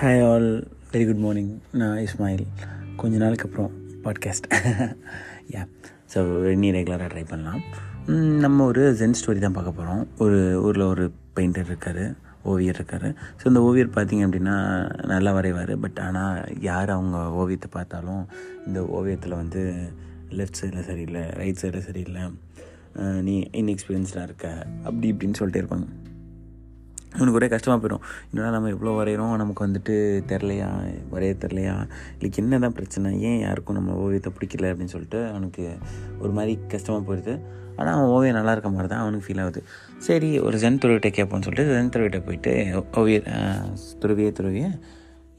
Hi all very good morning நான் இஸ்மாயில் கொஞ்ச நாளுக்கு அப்புறம் பாட்காஸ்ட் யா ஸோ இனி ரெகுலராக ட்ரை பண்ணலாம். நம்ம ஒரு ஜென் ஸ்டோரி தான் பார்க்க போகிறோம் ஒரு ஊரில் ஒரு பெயிண்டர் இருக்கார் ஓவியர் இருக்கார். ஸோ இந்த ஓவியர் பார்த்தீங்க அப்படின்னா நல்லா வரைவார். பட் ஆனால் யார் அவங்க ஓவியத்தை பார்த்தாலும் இந்த ஓவியத்தில் வந்து லெஃப்ட் சைடில் சரியில்லை ரைட் சைடில் சரியில்லை நீ இன்எக்ஸ்பீரியன்ஸ்டாக இருக்க அப்படி இப்படின்னு சொல்லிட்டே இருப்பாங்க. இவனுக்கு ஒரே கஷ்டமாக போயிடும். என்னடா நம்ம எவ்வளோ வரைகிறோம் நமக்கு வந்துட்டு தெரிலையா வரைய தெரிலையா இல்லைக்கு என்ன தான் பிரச்சனை? ஏன் யாருக்கும் நம்ம ஓவியத்தை பிடிக்கல அப்படின்னு சொல்லிட்டு அவனுக்கு ஒரு மாதிரி கஷ்டமாக போயிடுது. ஆனால் அவன் ஓவியம் நல்லா இருக்க மாதிரி தான் அவனுக்கு ஃபீல் ஆகுது. சரி ஒரு ஜென் துறவிட்ட கேட்போம்னு சொல்லிட்டு ஜென் துறவிட்ட போயிட்டு ஓவிய துறவியே துறவியே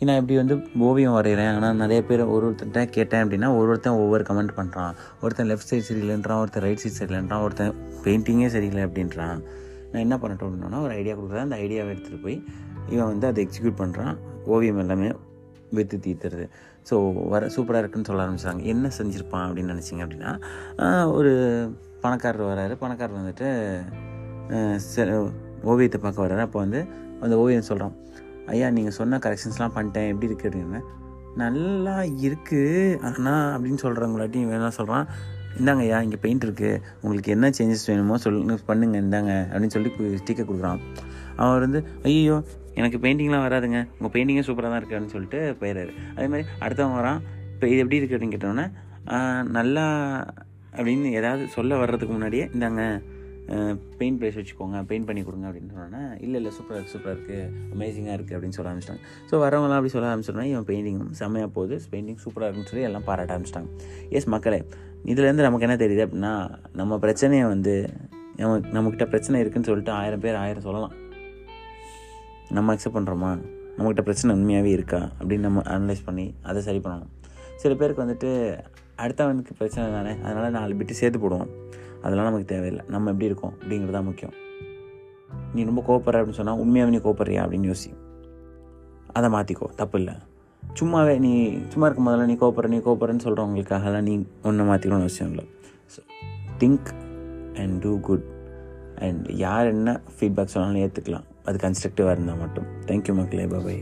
நான் இப்படி வந்து ஓவியம் வரைகிறேன் ஆனால் நிறைய பேர் ஒரு ஒருத்தர்கிட்ட கேட்டேன் அப்படின்னா ஒரு ஒருத்தன் ஒவ்வொரு கமெண்ட் பண்ணுறான் ஒருத்தன் லெஃப்ட் சைடு சரியில்லைன்றான் ஒருத்தன் ரைட் சைடு சரியில்லைன்றான் ஒருத்தன் பெயிண்டிங்கே சரியில்லை அப்படின்றான். நான் என்ன பண்ணட்டும் அப்படின்னா ஒரு ஐடியா கொடுக்குறேன். அந்த ஐடியாவை எடுத்துகிட்டு போய் இவன் வந்து அதை எக்ஸிக்யூட் பண்ணுறான் ஓவியம் எல்லாமே விற்று தீர்த்துறது ஸோ வர சூப்பராக இருக்குன்னு சொல்ல ஆரம்பிச்சாங்க. என்ன செஞ்சுருப்பான் அப்படின்னு நினச்சிங்க அப்படின்னா ஒரு பணக்காரர் வராரு. பணக்காரர் வந்துட்டு ச- ஓவியத்தை பார்க்க வர்றாரு அப்போ வந்து அந்த ஓவியம் சொல்கிறான் ஐயா நீங்கள் சொன்ன கரெக்ஷன்ஸ்லாம் பண்ணிட்டேன். எப்படி இருக்குது அப்படின்னு. நல்லா இருக்குது ஆனால் அப்படின்னு சொல்கிறவங்களாட்டி இவன் என்ன சொல்கிறான் இந்தாங்க ஐயா இங்கே பெயிண்ட் இருக்குது உங்களுக்கு என்ன சேஞ்சஸ் வேணுமோ சொல்லு பண்ணுங்க இந்தாங்க அப்படின்னு சொல்லி ஸ்டிக்கர் கொடுக்குறான். அவர் வந்து ஐயோ எனக்கு பெயிண்டிங்லாம் வராதுங்க. உங்கள் பெயிண்டிங்கே சூப்பராக தான் இருக்குன்னு சொல்லிட்டு போயிடுறாரு அதே மாதிரி அடுத்தவங்க வரான். இப்போ இது எப்படி இருக்குது அப்படின்னு கேட்டோன்னே நல்லா அப்படின்னு ஏதாவது சொல்ல வர்றதுக்கு முன்னாடியே இந்தாங்க பெயிண்ட் ப்ரைஸ் வச்சுக்கோங்க பெயிண்ட் பண்ணி கொடுங்க அப்படின்னு சொன்னோன்னே இல்லை இல்லை சூப்பராக இருக்குது சூப்பராக இருக்குது அமேசிங்காக இருக்குது அப்படின்னு சொல்ல ஆரம்பிச்சிட்டாங்க. ஸோ வரவங்களாம் அப்படி சொல்ல ஆரம்பிச்சோன்னா இவன் பெயிண்டிங் செம்மையாக போகுது பெயிண்டிங் சூப்பராக இருக்குன்னு சொல்லி எல்லாம் பாராட்ட ஆரம்பிச்சிட்டாங்க. எஸ் மக்களே இதுலேருந்து நமக்கு என்ன தெரியுது அப்படின்னா நம்ம பிரச்சனையை வந்து நம்ம நம்மக்கிட்ட பிரச்சனை இருக்குன்னு சொல்லிட்டு ஆயிரம் பேர் ஆயிரம் சொல்லலாம். நம்ம அக்செப்ட் பண்ணுறோமா நம்மக்கிட்ட பிரச்சனை உண்மையாகவே இருக்கா? அப்படின்னு நம்ம அனலைஸ் பண்ணி அதை சரி பண்ணணும். சில பேருக்கு வந்துட்டு அடுத்தவனுக்கு பிரச்சனை தானே அதனால் நாலு பிட்டு சேர்த்து போடுவோம். அதெல்லாம் நமக்கு தேவையில்லை. நம்ம எப்படி இருக்கோம் அப்படிங்கிறது தான் முக்கியம். நீ ரொம்ப கோவப்படுற அப்படின்னு சொன்னால் உண்மையாகவே நீ கோப்படுறியா அப்படின்னு யோசி. அதை மாற்றிக்கோ தப்பு இல்லை. சும்மாவே நீ சும்மா இருக்கும் போதெல்லாம் நீ கோவப்படுற நீ கோப்படுறன்னு சொல்கிறவங்களுக்காகலாம் நீ ஒன்றை மாற்றிக்கணும்னு அவசியம் இல்லை. So think and do good and யார் என்ன ஃபீட்பேக் சொன்னாலும் ஏற்றுக்கலாம் அது கன்ஸ்ட்ரக்டிவாக இருந்தால் மட்டும். தேங்க்யூ மக்களே பாபாய்